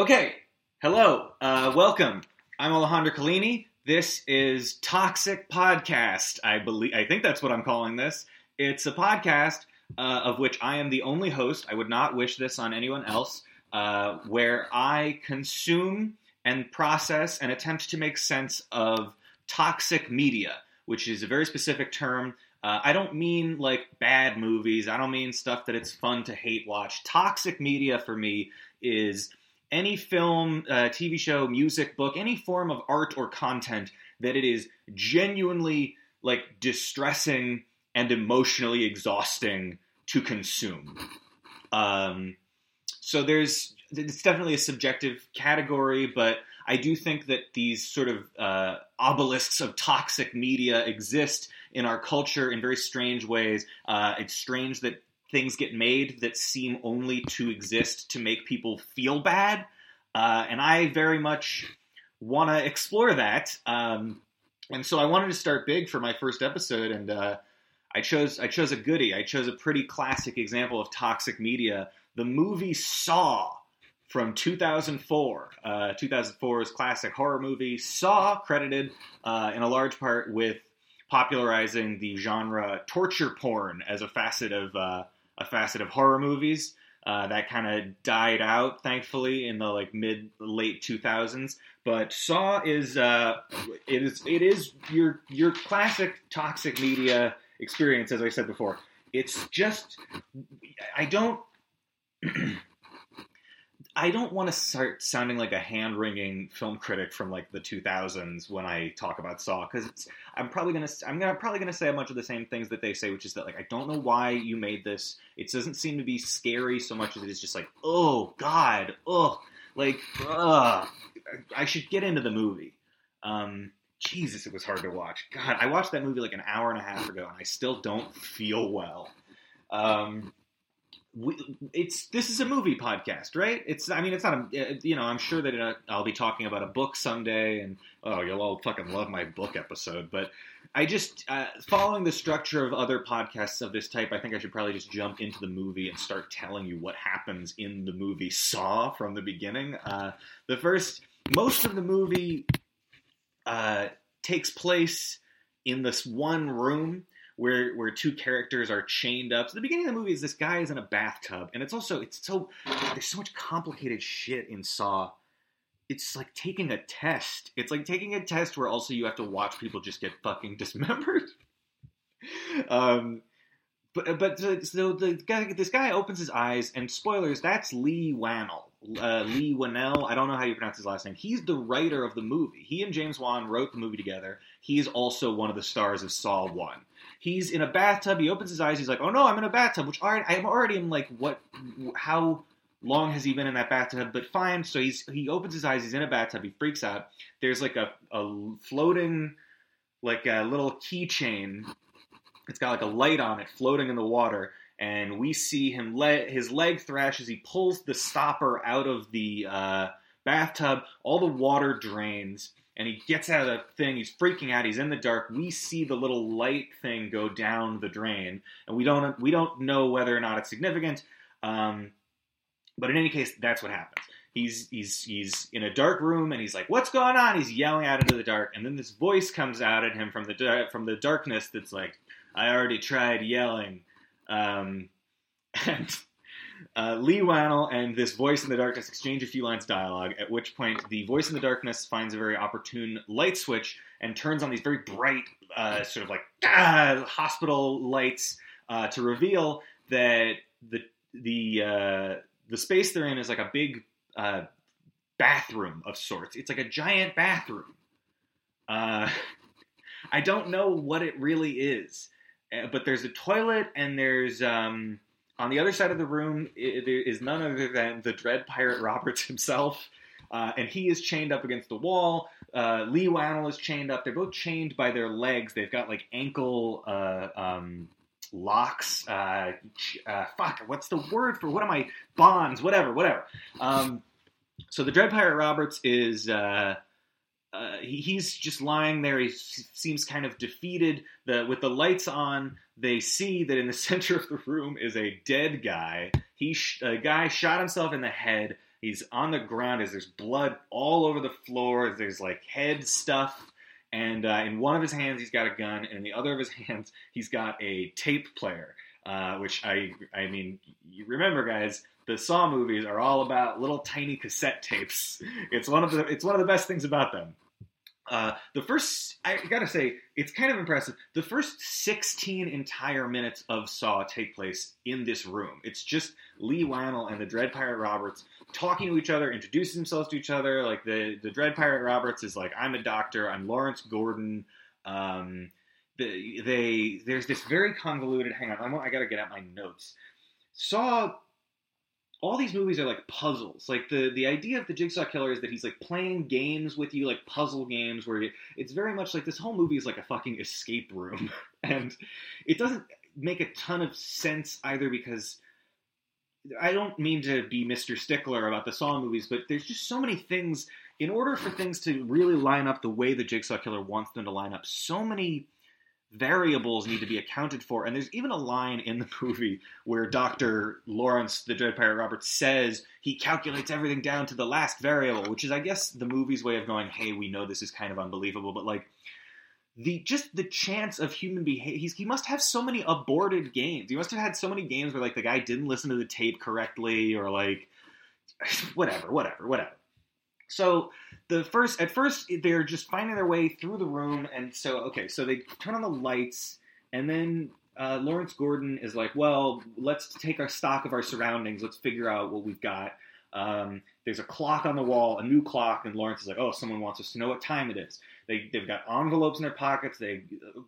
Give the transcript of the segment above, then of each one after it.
Okay, hello, uh, welcome. I'm Alejandro Collini. This is Toxic Podcast. I believe, I think that's what I'm calling this. It's a podcast uh, of which I am the only host. I would not wish this on anyone else. Uh, where I consume and process and attempt to make sense of toxic media, which is a very specific term. Uh, I don't mean like bad movies. I don't mean stuff that it's fun to hate watch. Toxic media for me is any film, uh, TV show, music, book, any form of art or content that it is genuinely like distressing and emotionally exhausting to consume. Um, so there's it's definitely a subjective category, but I do think that these sort of uh, obelisks of toxic media exist in our culture in very strange ways. Uh, it's strange that things get made that seem only to exist to make people feel bad. Uh, and I very much want to explore that. Um, and so I wanted to start big for my first episode, and uh, I chose I chose a goodie. I chose a pretty classic example of toxic media. The movie Saw from 2004. Uh, 2004's classic horror movie Saw, credited uh, in a large part with popularizing the genre torture porn as a facet of uh, a facet of horror movies. Uh, that kind of died out, thankfully, in the like mid late 2000s. But Saw is uh, it is it is your your classic toxic media experience, as I said before. It's just I don't. I don't want to start sounding like a hand wringing film critic from like the 2000s when I talk about Saw because I'm probably gonna I'm gonna probably gonna say a bunch of the same things that they say, which is that like I don't know why you made this. It doesn't seem to be scary so much as it is just like oh god, oh like ugh. I should get into the movie. Um, Jesus, it was hard to watch. God, I watched that movie like an hour and a half ago, and I still don't feel well. Um, we, it's this is a movie podcast, right? It's I mean it's not a you know I'm sure that uh, I'll be talking about a book someday, and oh you'll all fucking love my book episode. But I just uh, following the structure of other podcasts of this type, I think I should probably just jump into the movie and start telling you what happens in the movie Saw from the beginning. Uh, the first most of the movie uh, takes place in this one room where where two characters are chained up. So the beginning of the movie is this guy is in a bathtub, and it's also it's so there's so much complicated shit in Saw. It's like taking a test. It's like taking a test where also you have to watch people just get fucking dismembered. um, but but so the guy, this guy opens his eyes, and spoilers, that's Leigh Whannell. Uh, Leigh Whannell, I don't know how you pronounce his last name. He's the writer of the movie. He and James Wan wrote the movie together. He's also one of the stars of Saw One. He's in a bathtub. He opens his eyes. He's like, "Oh no, I'm in a bathtub." Which I'm already in like, what? How long has he been in that bathtub? But fine. So he's he opens his eyes. He's in a bathtub. He freaks out. There's like a, a floating, like a little keychain it's got like a light on it floating in the water, and we see him let his leg thrash as he pulls the stopper out of the uh, bathtub. All the water drains, and he gets out of the thing. He's freaking out. He's in the dark. We see the little light thing go down the drain, and we don't we don't know whether or not it's significant. Um, but in any case, that's what happens. He's he's he's in a dark room and he's like, "What's going on?" He's yelling out into the dark, and then this voice comes out at him from the from the darkness that's like, I already tried yelling. Um, and uh, Leigh Whannell and this voice in the darkness exchange a few lines of dialogue, at which point the voice in the darkness finds a very opportune light switch and turns on these very bright, uh, sort of like ah, hospital lights uh, to reveal that the the uh, the space they're in is like a big uh, bathroom of sorts. It's like a giant bathroom. Uh, I don't know what it really is. Uh, but there's a toilet and there's um, on the other side of the room is none other than the Dread Pirate Roberts himself, uh, and he is chained up against the wall. Uh, Leigh Whannell is chained up. They're both chained by their legs. They've got like ankle uh, um, locks. Uh, uh, fuck, what's the word for what am I? Bonds, whatever, whatever. Um, so the Dread Pirate Roberts is uh, he's just lying there. He seems kind of defeated. The with the lights on, they see that in the center of the room is a dead guy. He a guy shot himself in the head He's on the ground as there's blood all over the floor. There's like head stuff. And uh, in one of his hands, he's got a gun, and in the other of his hands, he's got a tape player. Uh, which I, I mean, you remember, guys, the Saw movies are all about little tiny cassette tapes. It's one of the, it's one of the best things about them. Uh, the first, I gotta say, it's kind of impressive. The first 16 entire minutes of Saw take place in this room. It's just Leigh Whannell and the Dread Pirate Roberts talking to each other, introducing themselves to each other. Like the the Dread Pirate Roberts is like, "I'm a doctor. I'm Lawrence Gordon." Um, the, they there's this very convoluted. Hang on, I'm, I gotta get out my notes. Saw all these movies are like puzzles. Like the the idea of the Jigsaw Killer is that he's like playing games with you, like puzzle games, where you, it's very much like this whole movie is like a fucking escape room, and it doesn't make a ton of sense either because I don't mean to be Mr. Stickler about the Saw movies, but there's just so many things. In order for things to really line up the way the Jigsaw Killer wants them to line up, so many variables need to be accounted for. And there's even a line in the movie where Dr. Lawrence, the Dread Pirate Roberts, says he calculates everything down to the last variable, which is, I guess, the movie's way of going, hey, we know this is kind of unbelievable, but like, the just the chance of human behavior he must have so many aborted games he must have had so many games where like the guy didn't listen to the tape correctly or like whatever whatever whatever so the first at first they're just finding their way through the room, and so okay, so they turn on the lights, and then uh, Lawrence Gordon is like, "Well, let's take our stock of our surroundings. Let's figure out what we've got." Um, there's a clock on the wall, a new clock, and Lawrence is like, "Oh, someone wants us to know what time it is." They they've got envelopes in their pockets. They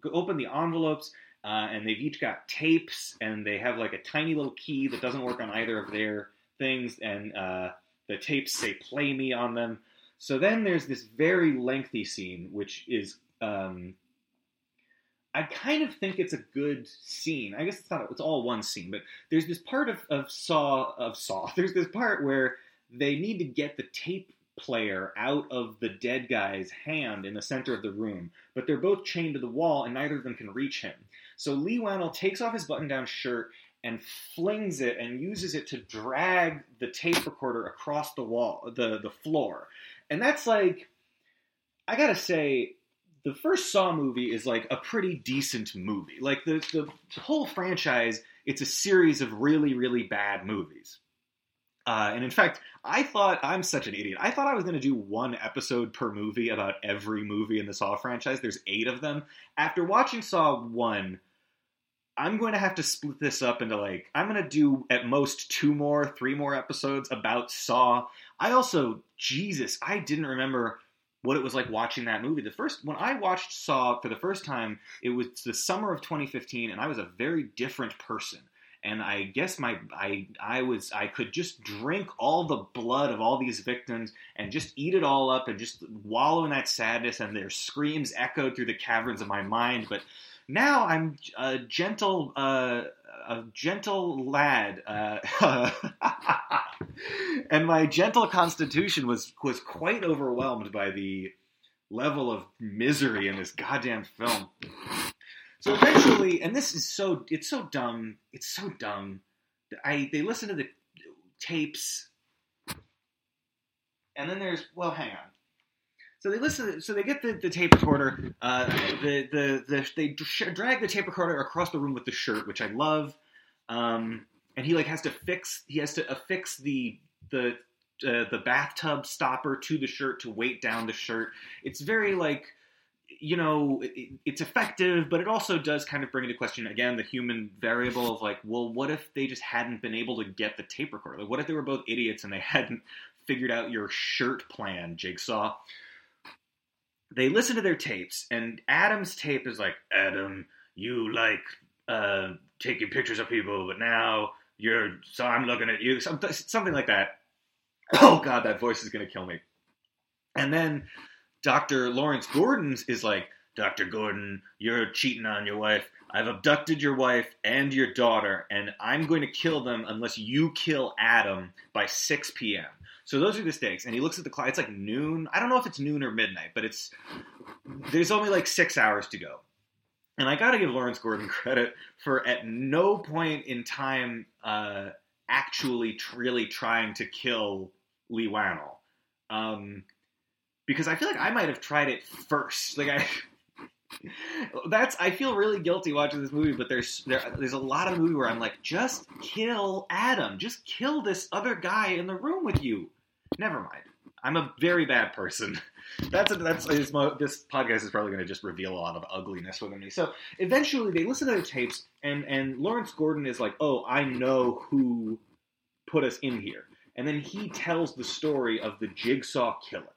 open the envelopes. Uh, and they've each got tapes, and they have like a tiny little key that doesn't work on either of their things, and uh, the tapes say "Play Me" on them. So then there's this very lengthy scene, which is um, I kind of think it's a good scene. I guess it's not it's all one scene, but there's this part of, of Saw of Saw. There's this part where they need to get the tape player out of the dead guy's hand in the center of the room, but they're both chained to the wall and neither of them can reach him. So Leigh Whannell takes off his button-down shirt and flings it and uses it to drag the tape recorder across the wall, the the floor. And that's like, I gotta say, the first Saw movie is like a pretty decent movie. Like the the whole franchise, it's a series of really really bad movies. Uh, and in fact, I thought I'm such an idiot. I thought I was going to do one episode per movie about every movie in the Saw franchise. There's eight of them. After watching Saw one, I'm going to have to split this up into like I'm going to do at most two more, three more episodes about Saw. I also, Jesus, I didn't remember what it was like watching that movie. The first when I watched Saw for the first time, it was the summer of 2015, and I was a very different person. And I guess my I I was I could just drink all the blood of all these victims and just eat it all up and just wallow in that sadness and their screams echoed through the caverns of my mind. But now I'm a gentle uh, a gentle lad. Uh, and my gentle constitution was was quite overwhelmed by the level of misery in this goddamn film. So eventually, and this is so it's so dumb. It's so dumb. I they listen to the tapes, and then there's well, hang on. So they listen. So they get the, the tape recorder. Uh, the, the the they drag the tape recorder across the room with the shirt, which I love. Um, and he like has to fix he has to affix the the uh, the bathtub stopper to the shirt to weight down the shirt. It's very like you know it, it's effective, but it also does kind of bring into question again the human variable of like, well, what if they just hadn't been able to get the tape recorder? Like, what if they were both idiots and they hadn't figured out your shirt plan, Jigsaw? They listen to their tapes, and Adam's tape is like, Adam, you like uh, taking pictures of people, but now you're so I'm looking at you, something, like that. Oh God, that voice is gonna kill me. And then Dr. Lawrence Gordon's is like, Dr. Gordon, you're cheating on your wife. I've abducted your wife and your daughter, and I'm going to kill them unless you kill Adam by 6 p.m. So those are the stakes. And he looks at the clock. It's like noon. I don't know if it's noon or midnight, but it's there's only like six hours to go. And I got to give Lawrence Gordon credit for at no point in time uh, actually really trying to kill Leigh Whannell. Um, because I feel like I might have tried it first. Like I, that's I feel really guilty watching this movie. But there's there, there's a lot of movie where I'm like, just kill Adam, just kill this other guy in the room with you. Never mind. I'm a very bad person. That's a, that's this podcast is probably going to just reveal a lot of ugliness within me. So eventually, they listen to the tapes, and and Lawrence Gordon is like, "Oh, I know who put us in here," and then he tells the story of the Jigsaw Killer.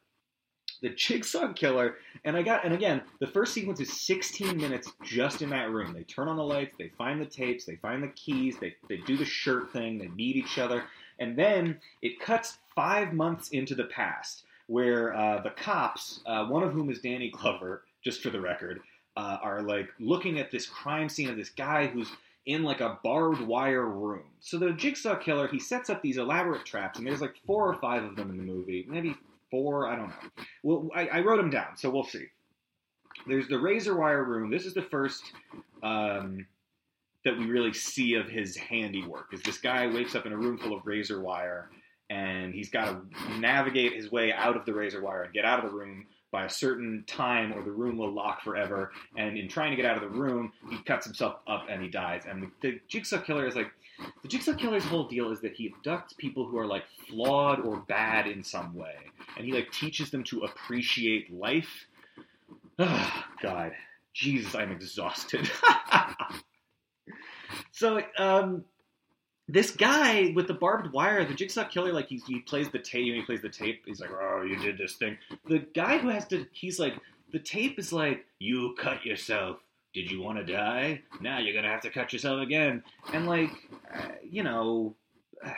The Jigsaw Killer, and I got, and again, the first sequence is 16 minutes just in that room. They turn on the lights, they find the tapes, they find the keys, they they do the shirt thing, they meet each other, and then it cuts five months into the past, where uh, the cops, uh, one of whom is Danny Glover, just for the record, uh, are like looking at this crime scene of this guy who's in like a barbed wire room. So the jigsaw killer, he sets up these elaborate traps, and there's like four or five of them in the movie, maybe four, I don't know. Well, I, I wrote them down, so we'll see. There's the razor wire room. This is the first um, that we really see of his handiwork. Is this guy wakes up in a room full of razor wire and he's got to navigate his way out of the razor wire and get out of the room by a certain time or the room will lock forever. And in trying to get out of the room he cuts himself up and he dies. And the, the jigsaw killer is like the jigsaw killer's whole deal is that he abducts people who are like flawed or bad in some way. And he like teaches them to appreciate life. Oh, god. Jesus i'm exhausted. So um this guy with the barbed wire, the jigsaw killer, like he, he plays the tape, he plays the tape. He's like, "Oh, you did this thing." The guy who has to, he's like, the tape is like, "You cut yourself. Did you want to die? Now you're gonna have to cut yourself again." And like, uh, you know, uh,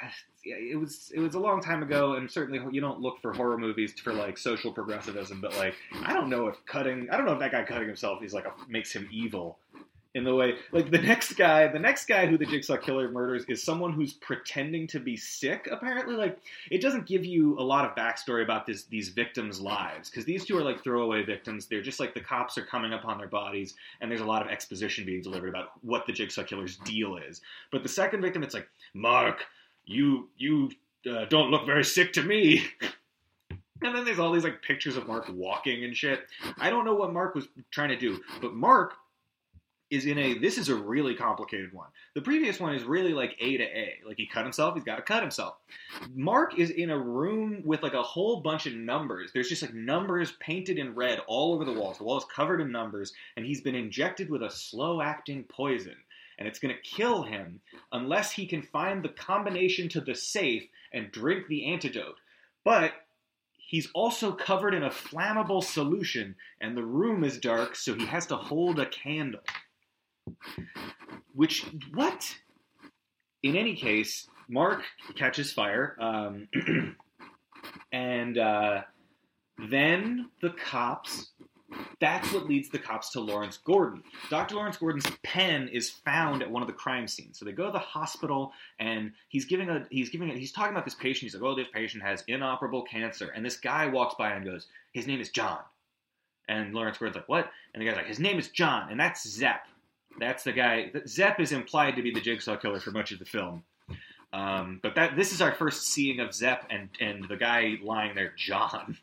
it was it was a long time ago, and certainly you don't look for horror movies for like social progressivism. But like, I don't know if cutting, I don't know if that guy cutting himself is like a, makes him evil in the way like the next guy the next guy who the jigsaw killer murders is someone who's pretending to be sick apparently. Like it doesn't give you a lot of backstory about this these victims lives because these two are like throwaway victims. They're just like the cops are coming up on their bodies and there's a lot of exposition being delivered about what the jigsaw killer's deal is. But the second victim it's like mark you you uh, don't look very sick to me. And then there's all these like pictures of Mark walking and shit. I don't know what Mark was trying to do, but Mark is in a this is a really complicated one. The previous one is really like A to A. Like he cut himself, he's got to cut himself. Mark is in a room with like a whole bunch of numbers. There's just like numbers painted in red all over the walls. The wall is covered in numbers, and he's been injected with a slow acting poison. And it's going to kill him unless he can find the combination to the safe and drink the antidote. But he's also covered in a flammable solution, and the room is dark, so he has to hold a candle. Which what? In any case, Mark catches fire, um, and uh, then the cops. That's what leads the cops to Lawrence Gordon. Dr. Lawrence Gordon's pen is found at one of the crime scenes. So they go to the hospital, and he's giving a he's giving a, he's talking about this patient. He's like, "Oh, this patient has inoperable cancer," and this guy walks by and goes, "His name is John." And Lawrence Gordon's like, "What?" And the guy's like, "His name is John, and that's Zep." That's the guy. Zep is implied to be the Jigsaw killer for much of the film. Um, but that this is our first seeing of Zep and and the guy lying there, John.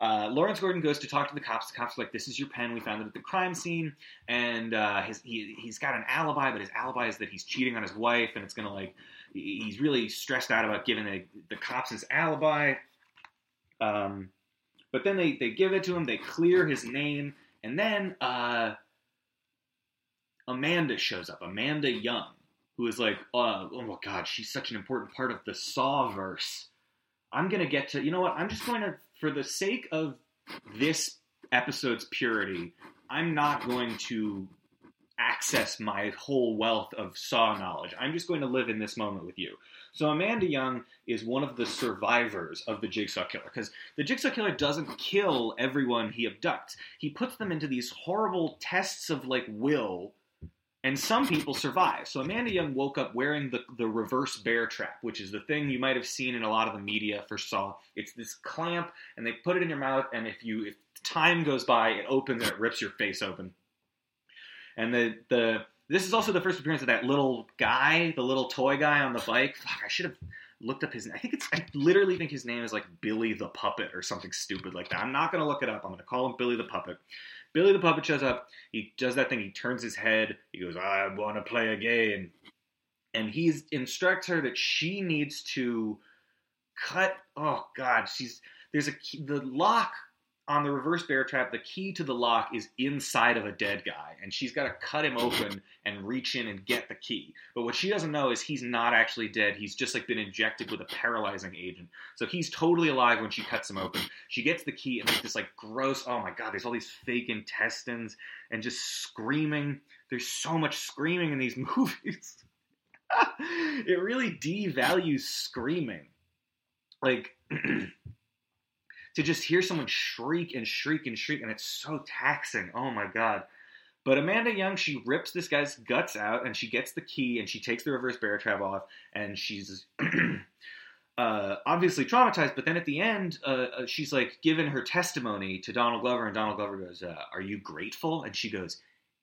Uh, Lawrence Gordon goes to talk to the cops. The cops are like, "This is your pen. We found it at the crime scene." And uh, his, he he's got an alibi, but his alibi is that he's cheating on his wife, and it's gonna like he's really stressed out about giving the, the cops his alibi. Um, but then they they give it to him. They clear his name, and then uh, Amanda shows up, Amanda Young, who is like, uh, oh my god, she's such an important part of the Saw verse. I'm gonna get to, you know what? I'm just going to, for the sake of this episode's purity, I'm not going to access my whole wealth of Saw knowledge. I'm just going to live in this moment with you. So Amanda Young is one of the survivors of the Jigsaw Killer because the Jigsaw Killer doesn't kill everyone he abducts. He puts them into these horrible tests of like will and some people survive. So Amanda Young woke up wearing the, the reverse bear trap, which is the thing you might have seen in a lot of the media for Saw. It's this clamp, and they put it in your mouth, and if you if time goes by, it opens and it rips your face open. And the the this is also the first appearance of that little guy, the little toy guy on the bike. Fuck, I should have looked up his. Name. I think it's. I literally think his name is like Billy the Puppet or something stupid like that. I'm not gonna look it up. I'm gonna call him Billy the Puppet. Billy the Puppet shows up. He does that thing. He turns his head. He goes, "I want to play a game," and he instructs her that she needs to cut. Oh God, she's there's a the lock on the reverse bear trap, the key to the lock is inside of a dead guy, and she's got to cut him open and reach in and get the key. But what she doesn't know is he's not actually dead. He's just like been injected with a paralyzing agent. So he's totally alive when she cuts him open. She gets the key and there's this like gross. Oh my god! There's all these fake intestines and just screaming. There's so much screaming in these movies. it really devalues screaming. Like. to just hear someone shriek and shriek and shriek, and it's so taxing. Oh my god. But Amanda Young, she rips this guy's guts out, and she gets the key, and she takes the reverse bear trap off, and she's uh, obviously traumatized. But then at the end, uh, uh, she's like given her testimony to Donald Glover, and Donald Glover goes, uh, "Are you grateful?" And she goes,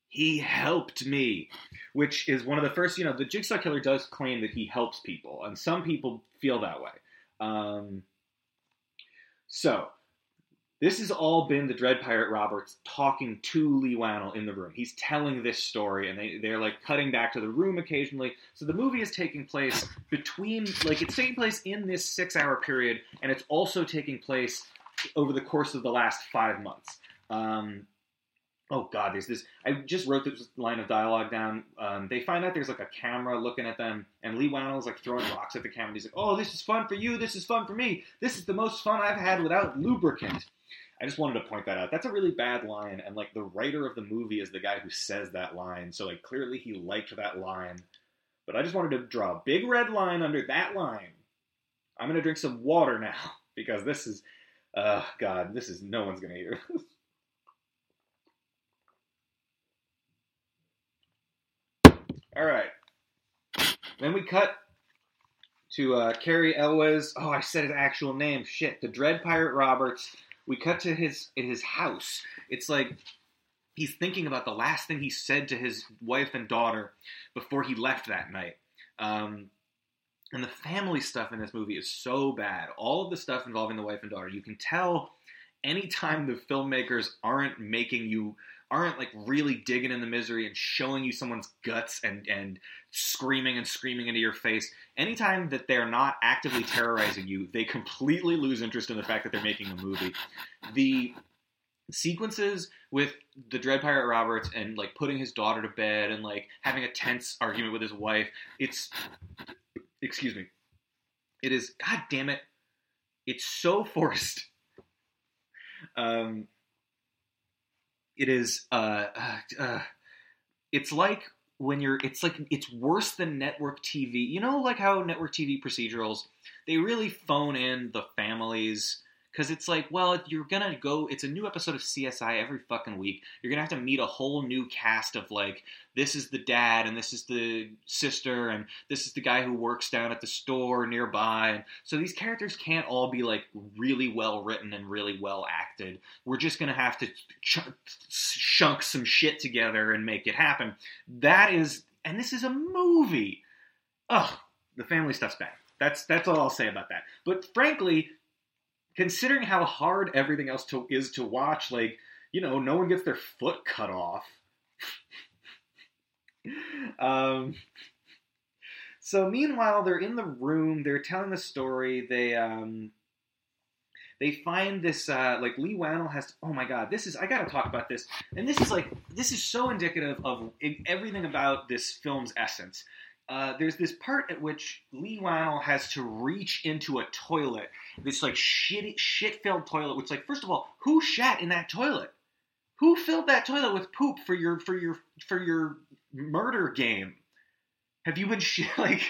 "He helped me," which is one of the first. You know, the Jigsaw Killer does claim that he helps people, and some people feel that way. Um, so, this has all been the Dread Pirate Roberts talking to Leigh Whannell in the room. He's telling this story, and they, they're like cutting back to the room occasionally. So the movie is taking place between, like, it's taking place in this six hour period, and it's also taking place over the course of the last five months. Um, oh god, there's this. I just wrote this line of dialogue down. Um, they find out there's like a camera looking at them, and Leigh Whannell's like throwing rocks at the camera. He's like, "Oh, this is fun for you. This is fun for me. This is the most fun I've had without lubricant." I just wanted to point that out. That's a really bad line, and like the writer of the movie is the guy who says that line, so like clearly he liked that line. But I just wanted to draw a big red line under that line. I'm gonna drink some water now because this is, uh, God, this is no one's gonna hear. All right. Then we cut to uh, Cary Elwes. Oh, I said his actual name. Shit. The Dread Pirate Roberts. We cut to his his house. It's like he's thinking about the last thing he said to his wife and daughter before he left that night. Um, and the family stuff in this movie is so bad. All of the stuff involving the wife and daughter, you can tell anytime the filmmakers aren't making you aren't like really digging in the misery and showing you someone's guts and and screaming and screaming into your face anytime that they're not actively terrorizing you they completely lose interest in the fact that they're making a movie. The sequences with the dread pirate roberts and like putting his daughter to bed and like having a tense argument with his wife it's excuse me it is god damn it it's so forced. Um it is uh, uh, uh, it's like when you're it's like it's worse than network TV. You know like how network TV procedurals they really phone in the families because it's like, well, you're gonna go. It's a new episode of CSI every fucking week. You're gonna have to meet a whole new cast of like, this is the dad, and this is the sister, and this is the guy who works down at the store nearby. So these characters can't all be like really well written and really well acted. We're just gonna have to ch- shunk some shit together and make it happen. That is, and this is a movie. Ugh, the family stuff's bad. That's that's all I'll say about that. But frankly, considering how hard everything else to, is to watch, like, you know, no one gets their foot cut off. um, so meanwhile, they're in the room. They're telling the story. They um, they find this uh, like Leigh Whannell has. To, oh my God, this is I got to talk about this. And this is like this is so indicative of everything about this film's essence. Uh, there's this part at which Leigh Whannell has to reach into a toilet, this like shitty, shit filled toilet. Which like first of all, who shat in that toilet? Who filled that toilet with poop for your for your for your murder game? Have you been shit like?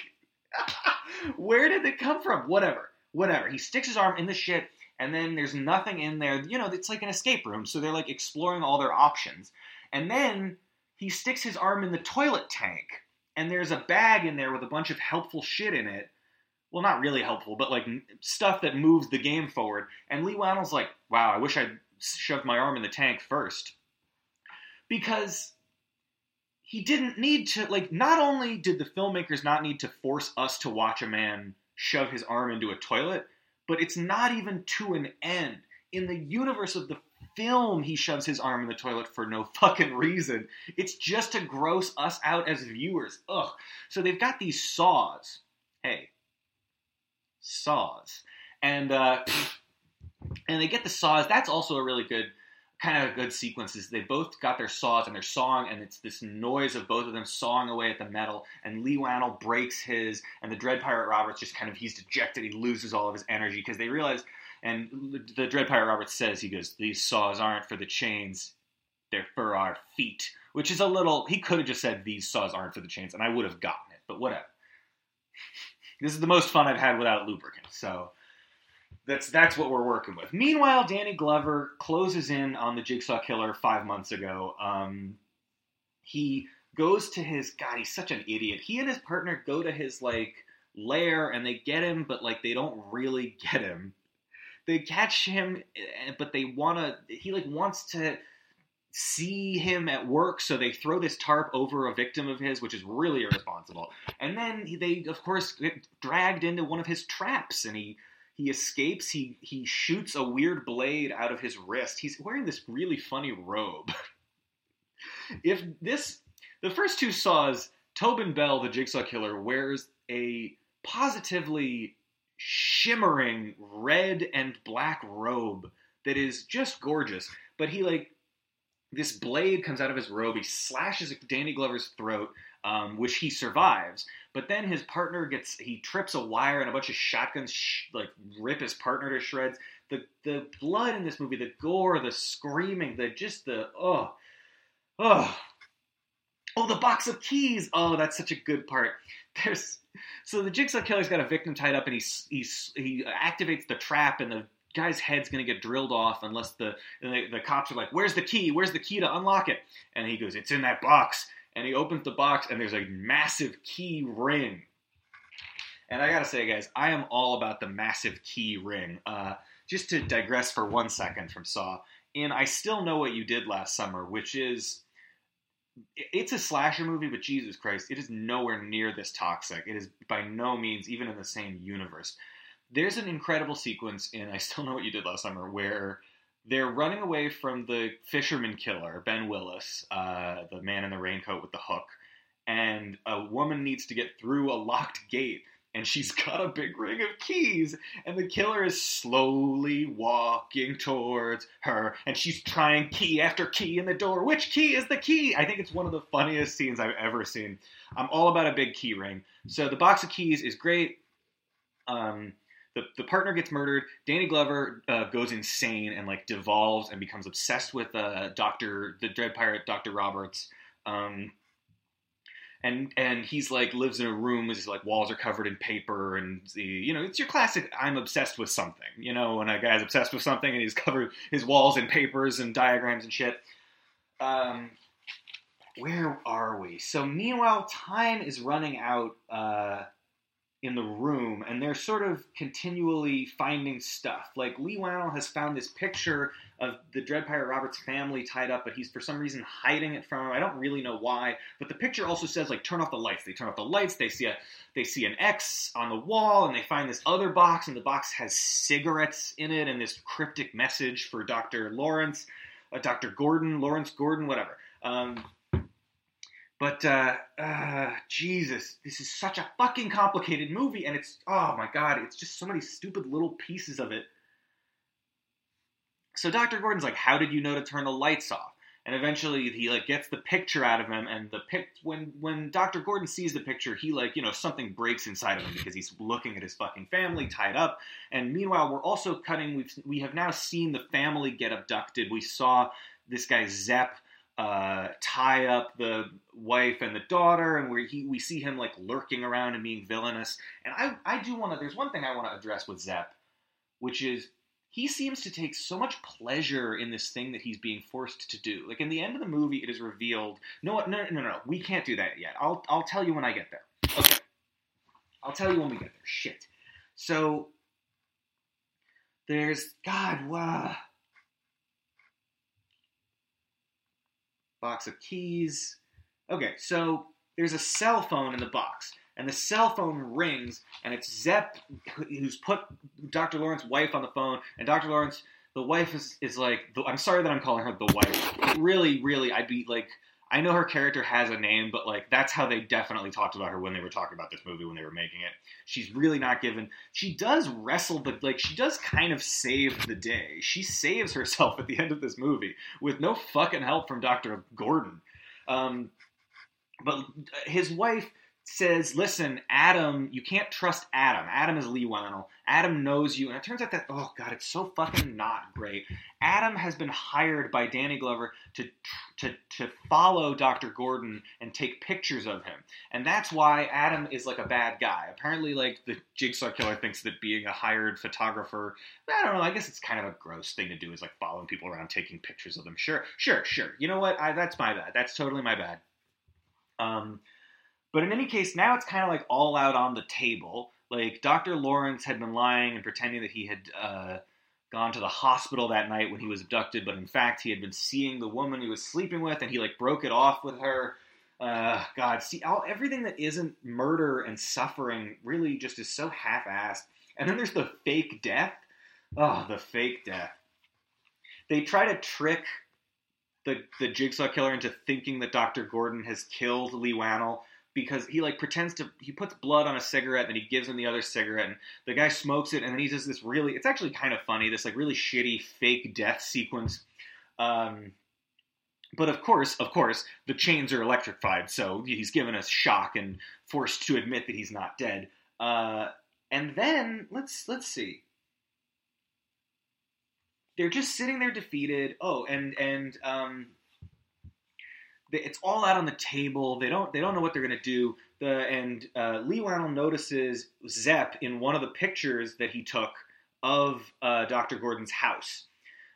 where did it come from? Whatever, whatever. He sticks his arm in the shit, and then there's nothing in there. You know, it's like an escape room, so they're like exploring all their options, and then he sticks his arm in the toilet tank and there's a bag in there with a bunch of helpful shit in it. Well, not really helpful, but like stuff that moves the game forward. And Leigh Whannell's like, wow, I wish I'd shoved my arm in the tank first. Because he didn't need to, like, not only did the filmmakers not need to force us to watch a man shove his arm into a toilet, but it's not even to an end. In the universe of the film, he shoves his arm in the toilet for no fucking reason. It's just to gross us out as viewers. Ugh. So they've got these saws. Hey, saws, and uh, and they get the saws. That's also a really good kind of a good sequence is they both got their saws and they're sawing and it's this noise of both of them sawing away at the metal and Leigh Whannell breaks his and the Dread Pirate Roberts just kind of he's dejected he loses all of his energy because they realize and the Dread Pirate Roberts says he goes these saws aren't for the chains they're for our feet which is a little he could have just said these saws aren't for the chains and I would have gotten it but whatever this is the most fun I've had without lubricant so that's that's what we're working with. Meanwhile, Danny Glover closes in on the Jigsaw Killer five months ago. Um, he goes to his God. He's such an idiot. He and his partner go to his like lair and they get him, but like they don't really get him. They catch him, eh, but they want to. He like wants to see him at work, so they throw this tarp over a victim of his, which is really irresponsible. And then they, of course, get dragged into one of his traps, and he he escapes. He he shoots a weird blade out of his wrist. He's wearing this really funny robe. if this the first two saws, Tobin Bell, the Jigsaw Killer, wears a positively shimmering red and black robe that is just gorgeous. But he like this blade comes out of his robe. He slashes Danny Glover's throat, um, which he survives. But then his partner gets he trips a wire and a bunch of shotguns sh- like rip his partner to shreds. The the blood in this movie, the gore, the screaming, the just the oh oh oh the box of keys. Oh, that's such a good part. There's so the jigsaw killer's got a victim tied up and he he he activates the trap and the guy's head's going to get drilled off unless the, the, the cops are like, "Where's the key? Where's the key to unlock it?" And he goes, "It's in that box." and he opens the box and there's a massive key ring. And I gotta say, guys, I am all about the massive key ring. Uh, just to digress for one second from Saw, and I Still Know What You Did Last Summer, which is. It's a slasher movie, but Jesus Christ, it is nowhere near this toxic. It is by no means even in the same universe. There's an incredible sequence in I Still Know What You Did Last Summer where they're running away from the fisherman killer, Ben Willis, uh, the man in the raincoat with the hook, and a woman needs to get through a locked gate. And she's got a big ring of keys, and the killer is slowly walking towards her, and she's trying key after key in the door. Which key is the key? I think it's one of the funniest scenes I've ever seen. I'm all about a big key ring. So the box of keys is great. Um, the, the partner gets murdered. Danny Glover uh, goes insane and like devolves and becomes obsessed with uh, Doctor the Dread Pirate Doctor Roberts. Um, and and he's like lives in a room his like walls are covered in paper and you know it's your classic I'm obsessed with something you know when a guy's obsessed with something and he's covered his walls in papers and diagrams and shit. Um, where are we? So meanwhile, time is running out. Uh, in the room and they're sort of continually finding stuff. Like Leigh Whannell has found this picture of the Dread Pirate Roberts family tied up, but he's for some reason hiding it from him. I don't really know why. But the picture also says like turn off the lights. They turn off the lights, they see a they see an X on the wall, and they find this other box, and the box has cigarettes in it and this cryptic message for Dr. Lawrence, uh, Dr. Gordon, Lawrence Gordon, whatever. Um, but uh, uh, Jesus, this is such a fucking complicated movie, and it's oh my god, it's just so many stupid little pieces of it. So Dr. Gordon's like, "How did you know to turn the lights off?" And eventually, he like gets the picture out of him, and the pic when when Dr. Gordon sees the picture, he like you know something breaks inside of him because he's looking at his fucking family tied up. And meanwhile, we're also cutting. We've we have now seen the family get abducted. We saw this guy Zep uh, tie up the wife and the daughter, and where he we see him like lurking around and being villainous. And I I do want to. There's one thing I want to address with Zep, which is he seems to take so much pleasure in this thing that he's being forced to do. Like in the end of the movie, it is revealed. No, no, no, no. We can't do that yet. I'll I'll tell you when I get there. Okay. I'll tell you when we get there. Shit. So there's God. Wow. Box of keys. Okay, so there's a cell phone in the box, and the cell phone rings, and it's Zep who's put Dr. Lawrence's wife on the phone, and Dr. Lawrence, the wife is is like, I'm sorry that I'm calling her the wife. Really, really, I'd be like. I know her character has a name, but like that's how they definitely talked about her when they were talking about this movie when they were making it. She's really not given. She does wrestle, but like she does kind of save the day. She saves herself at the end of this movie with no fucking help from Doctor Gordon. Um, but his wife says, "Listen, Adam, you can't trust Adam. Adam is Leigh Whannell. Adam knows you." And it turns out that oh god, it's so fucking not great. Adam has been hired by Danny Glover to to to follow Dr. Gordon and take pictures of him, and that's why Adam is like a bad guy. Apparently, like the Jigsaw Killer thinks that being a hired photographer, I don't know. I guess it's kind of a gross thing to do, is like following people around taking pictures of them. Sure, sure, sure. You know what? I, that's my bad. That's totally my bad. Um, but in any case, now it's kind of like all out on the table. Like Dr. Lawrence had been lying and pretending that he had uh, gone to the hospital that night when he was abducted, but in fact he had been seeing the woman he was sleeping with, and he like broke it off with her. Uh, God, see, all, everything that isn't murder and suffering really just is so half-assed. And then there's the fake death. Oh, the fake death. They try to trick the the jigsaw killer into thinking that Dr. Gordon has killed Leigh Whannell because he like pretends to he puts blood on a cigarette and he gives him the other cigarette and the guy smokes it and then he does this really it's actually kind of funny this like really shitty fake death sequence. Um, but of course of course the chains are electrified so he's given us shock and forced to admit that he's not dead. Uh, and then let's let's see. They're just sitting there defeated. Oh and and um, it's all out on the table. They don't they don't know what they're going to do. The and uh, Leigh Whannell notices Zep in one of the pictures that he took of uh, Dr. Gordon's house.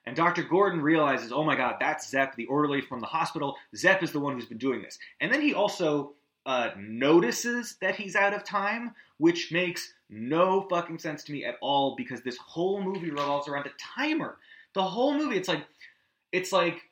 And Dr. Gordon realizes, oh my God, that's Zep, the orderly from the hospital. Zep is the one who's been doing this. And then he also uh, notices that he's out of time, which makes no fucking sense to me at all because this whole movie revolves around a timer. The whole movie, it's like, it's like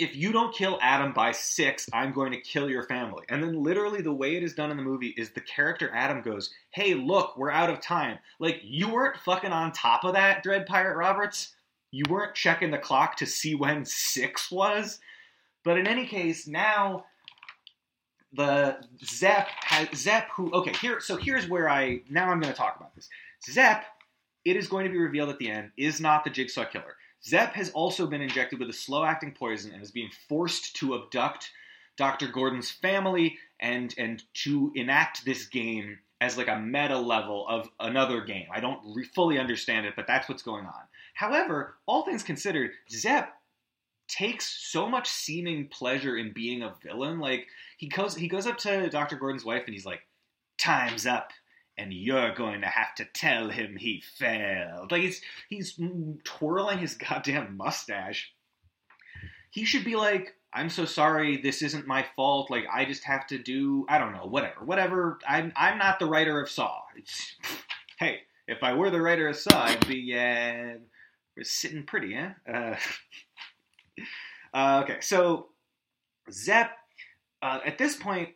if you don't kill Adam by six, I'm going to kill your family. And then literally the way it is done in the movie is the character Adam goes, Hey, look, we're out of time. Like, you weren't fucking on top of that, Dread Pirate Roberts. You weren't checking the clock to see when six was. But in any case, now the Zep has Zep who okay, here so here's where I now I'm gonna talk about this. Zep, it is going to be revealed at the end, is not the jigsaw killer. Zep has also been injected with a slow acting poison and is being forced to abduct Dr. Gordon's family and and to enact this game as like a meta level of another game. I don't re- fully understand it, but that's what's going on. However, all things considered, Zep takes so much seeming pleasure in being a villain. Like he goes he goes up to Dr. Gordon's wife and he's like, "Time's up and you're going to have to tell him he failed. Like he's he's twirling his goddamn mustache. He should be like, I'm so sorry, this isn't my fault. Like I just have to do I don't know, whatever. Whatever. I'm I'm not the writer of Saw. It's, hey, if I were the writer of Saw, I'd be uh sitting pretty, eh? Uh, uh, okay, so Zep uh, at this point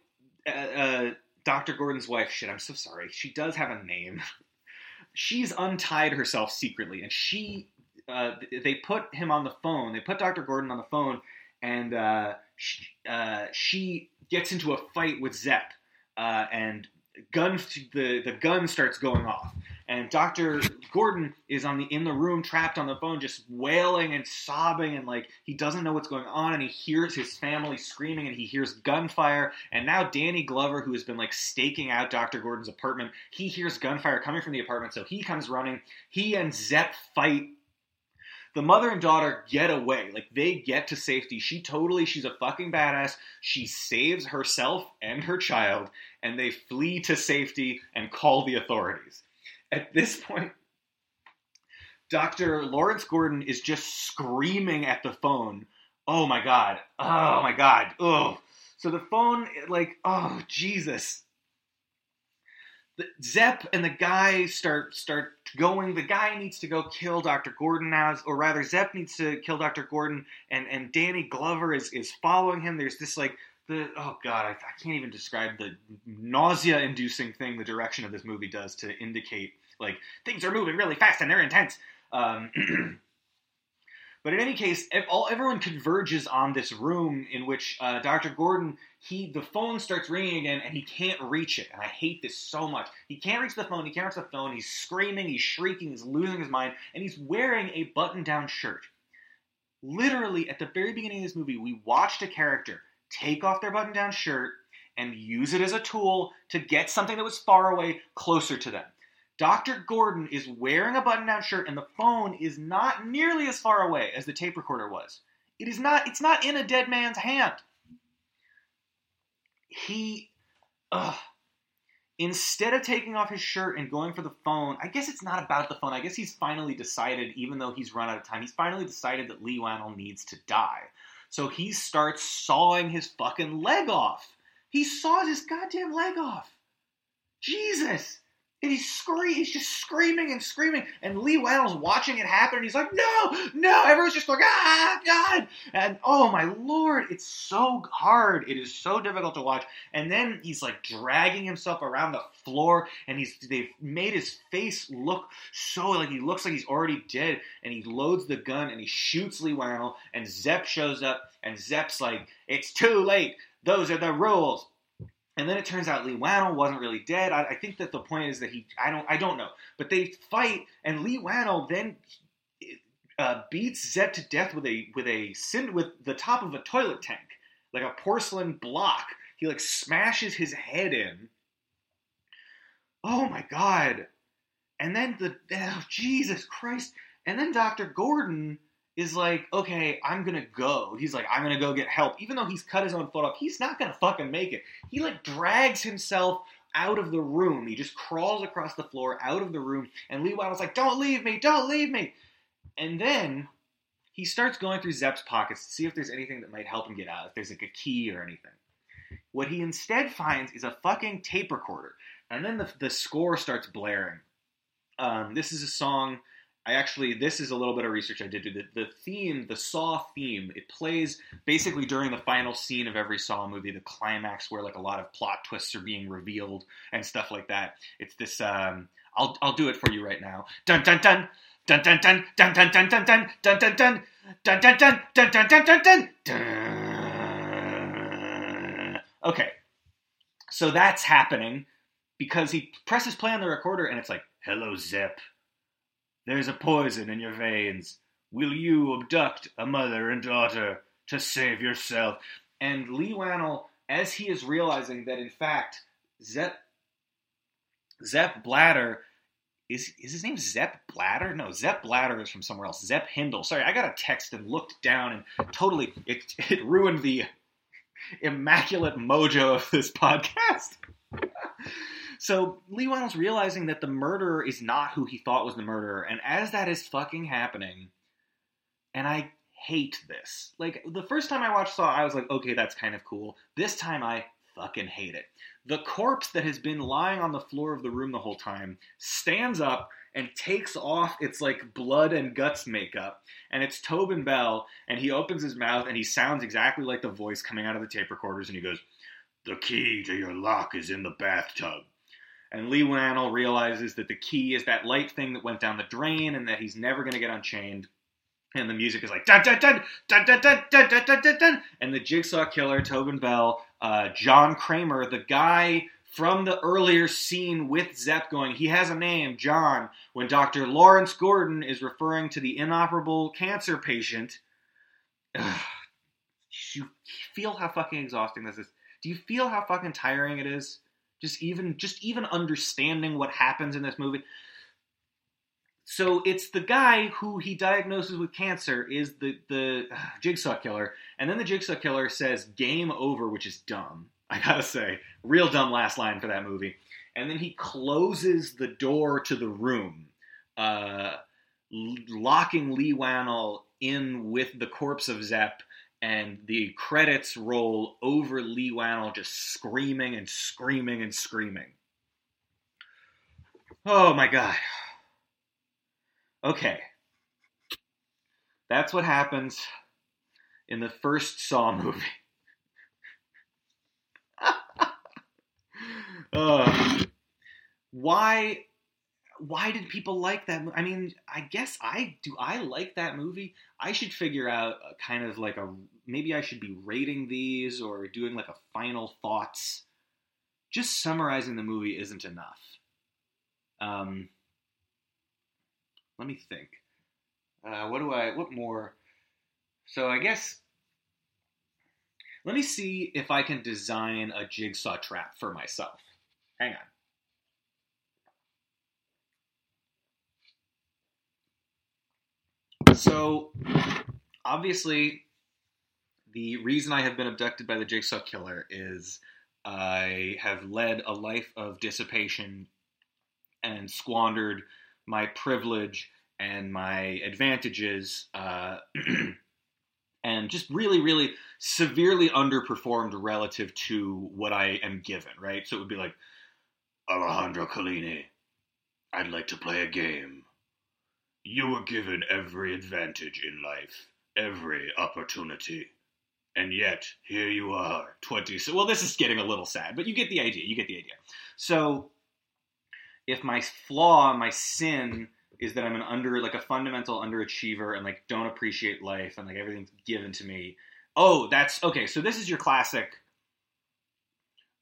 uh, uh Dr. Gordon's wife, shit, I'm so sorry. She does have a name. She's untied herself secretly, and she, uh, they put him on the phone. They put Dr. Gordon on the phone, and uh, she, uh, she, gets into a fight with Zep, uh, and gun the the gun starts going off, and Dr. Gordon is on the in the room trapped on the phone just wailing and sobbing and like he doesn't know what's going on and he hears his family screaming and he hears gunfire. And now Danny Glover who has been like staking out Dr. Gordon's apartment he hears gunfire coming from the apartment so he comes running. He and Zep fight. The mother and daughter get away. Like they get to safety. She totally she's a fucking badass. She saves herself and her child and they flee to safety and call the authorities at this point, Dr. Lawrence Gordon is just screaming at the phone. Oh my god. Oh my god. Oh. So the phone, like, oh Jesus. The, Zep and the guy start start going. The guy needs to go kill Dr. Gordon now, or rather, Zep needs to kill Dr. Gordon, and and Danny Glover is is following him. There's this like the oh god, I, I can't even describe the nausea-inducing thing the direction of this movie does to indicate like things are moving really fast and they're intense. Um, But in any case, all everyone converges on this room in which uh, Dr. Gordon he the phone starts ringing again and he can't reach it. And I hate this so much. He can't reach the phone. He can't reach the phone. He's screaming. He's shrieking. He's losing his mind. And he's wearing a button-down shirt. Literally, at the very beginning of this movie, we watched a character take off their button-down shirt and use it as a tool to get something that was far away closer to them. Dr. Gordon is wearing a button down shirt and the phone is not nearly as far away as the tape recorder was. It is not, it's not in a dead man's hand. He, ugh. Instead of taking off his shirt and going for the phone, I guess it's not about the phone. I guess he's finally decided, even though he's run out of time, he's finally decided that Leigh Whannell needs to die. So he starts sawing his fucking leg off. He saws his goddamn leg off. Jesus! And he's screaming, he's just screaming and screaming, and Leigh Whannell's watching it happen, and he's like, no, no, everyone's just like, ah, God, and oh my lord, it's so hard, it is so difficult to watch, and then he's like dragging himself around the floor, and he's they've made his face look so like he looks like he's already dead, and he loads the gun and he shoots Leigh Whannell, and Zep shows up, and Zep's like, it's too late, those are the rules. And then it turns out Leigh Whannell wasn't really dead. I, I, think that the point is that he I don't I don't know, but they fight and Leigh Whannell then uh, beats Zep to death with a with a with the top of a toilet tank, like a porcelain block. He like smashes his head in. Oh my god! And then the oh, Jesus Christ! And then Doctor Gordon is like, okay, I'm gonna go. He's like, I'm gonna go get help. Even though he's cut his own foot off, he's not gonna fucking make it. He like drags himself out of the room. He just crawls across the floor out of the room, and Leigh Whannell's like, don't leave me, don't leave me. And then he starts going through Zep's pockets to see if there's anything that might help him get out, if there's like a key or anything. What he instead finds is a fucking tape recorder. And then the, the score starts blaring. Um, this is a song I actually, this is a little bit of research I did. The, the theme, the Saw theme, it plays basically during the final scene of every Saw movie, the climax where like a lot of plot twists are being revealed and stuff like that. It's this. Um, I'll I'll do it for you right now. Dun dun dun. Dun dun dun dun dun dun dun dun dun dun dun dun dun dun dun dun dun dun dun dun. Okay, so that's happening because he presses play on the recorder and it's like, "Hello, Zep." There's a poison in your veins. Will you abduct a mother and daughter to save yourself? And Leigh Whannell, as he is realizing that in fact Zep Zepp Blatter is is his name Zep Blatter? No, Zep Blatter is from somewhere else. Zep Hindle. Sorry, I got a text and looked down and totally it it ruined the immaculate mojo of this podcast. So Leigh Whannell's realizing that the murderer is not who he thought was the murderer, and as that is fucking happening, and I hate this. Like the first time I watched Saw, I was like, okay, that's kind of cool. This time I fucking hate it. The corpse that has been lying on the floor of the room the whole time stands up and takes off its like blood and guts makeup, and it's Tobin Bell, and he opens his mouth and he sounds exactly like the voice coming out of the tape recorders, and he goes, "The key to your lock is in the bathtub." And Leigh Whannell realizes that the key is that light thing that went down the drain and that he's never going to get unchained. And the music is like dun dun dun dun dun dun dun dun dun and the Jigsaw Killer, Tobin Bell, uh, John Kramer, the guy from the earlier scene with Zep going, he has a name, John. When Dr. Lawrence Gordon is referring to the inoperable cancer patient, ugh, you feel how fucking exhausting this is. Do you feel how fucking tiring it is? Just even just even understanding what happens in this movie. So it's the guy who he diagnoses with cancer is the the uh, jigsaw killer, and then the jigsaw killer says "game over," which is dumb. I gotta say, real dumb last line for that movie. And then he closes the door to the room, uh, locking Leigh Whannell in with the corpse of Zep and the credits roll over Leigh Whannell just screaming and screaming and screaming. Oh my god. Okay. That's what happens in the first Saw movie. uh, why why did people like that? I mean, I guess I do. I like that movie. I should figure out a kind of like a maybe I should be rating these or doing like a final thoughts. Just summarizing the movie isn't enough. Um, let me think. Uh, what do I? What more? So I guess let me see if I can design a jigsaw trap for myself. Hang on. So obviously, the reason I have been abducted by the jigsaw killer is I have led a life of dissipation and squandered my privilege and my advantages, uh, and just really, really severely underperformed relative to what I am given, right? So it would be like, Alejandro Collini, I'd like to play a game. You were given every advantage in life, every opportunity. And yet, here you are, 20. So, well, this is getting a little sad, but you get the idea. You get the idea. So, if my flaw, my sin, is that I'm an under like a fundamental underachiever and like don't appreciate life and like everything's given to me. Oh, that's okay. So this is your classic.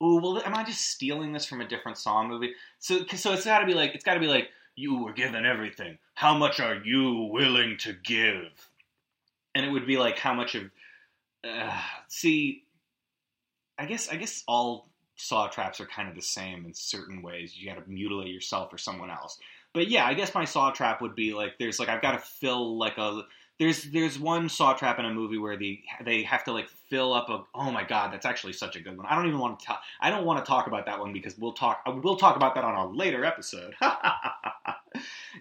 Oh well, am I just stealing this from a different song movie? So so it's got to be like it's got to be like you were given everything. How much are you willing to give? And it would be like how much of. Uh, see, I guess I guess all saw traps are kind of the same in certain ways. You got to mutilate yourself or someone else. But yeah, I guess my saw trap would be like there's like I've got to fill like a there's there's one saw trap in a movie where the they have to like fill up a oh my god that's actually such a good one I don't even want to talk I don't want to talk about that one because we'll talk we'll talk about that on a later episode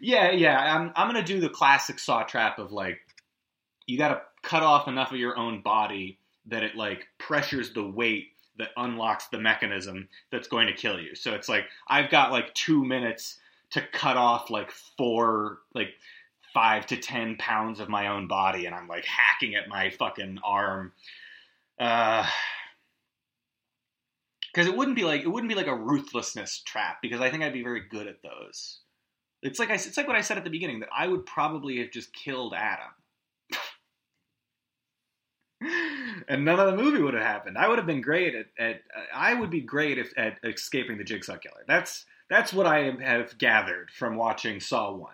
yeah yeah I'm I'm gonna do the classic saw trap of like you got to cut off enough of your own body that it like pressures the weight that unlocks the mechanism that's going to kill you. So it's like I've got like two minutes to cut off like four like five to ten pounds of my own body and i'm like hacking at my fucking arm. Uh because it wouldn't be like it wouldn't be like a ruthlessness trap because i think i'd be very good at those it's like I, it's like what i said at the beginning that i would probably have just killed adam and none of the movie would have happened i would have been great at, at i would be great if, at escaping the jigsaw killer that's that's what I have gathered from watching Saw 1.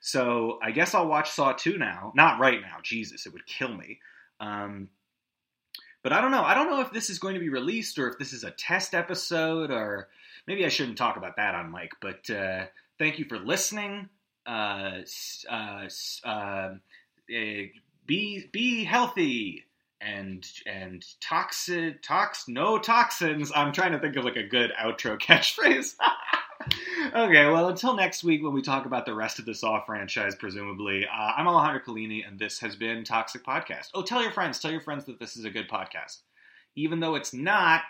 So I guess I'll watch Saw 2 now. Not right now. Jesus, it would kill me. Um, but I don't know. I don't know if this is going to be released or if this is a test episode or maybe I shouldn't talk about that on mic. But uh, thank you for listening. Uh, uh, uh, be be healthy and and toxin tox no toxins. I'm trying to think of like a good outro catchphrase. okay, well, until next week when we talk about the rest of the Saw franchise, presumably, uh, I'm Alejandro Collini, and this has been Toxic Podcast. Oh, tell your friends, tell your friends that this is a good podcast. Even though it's not,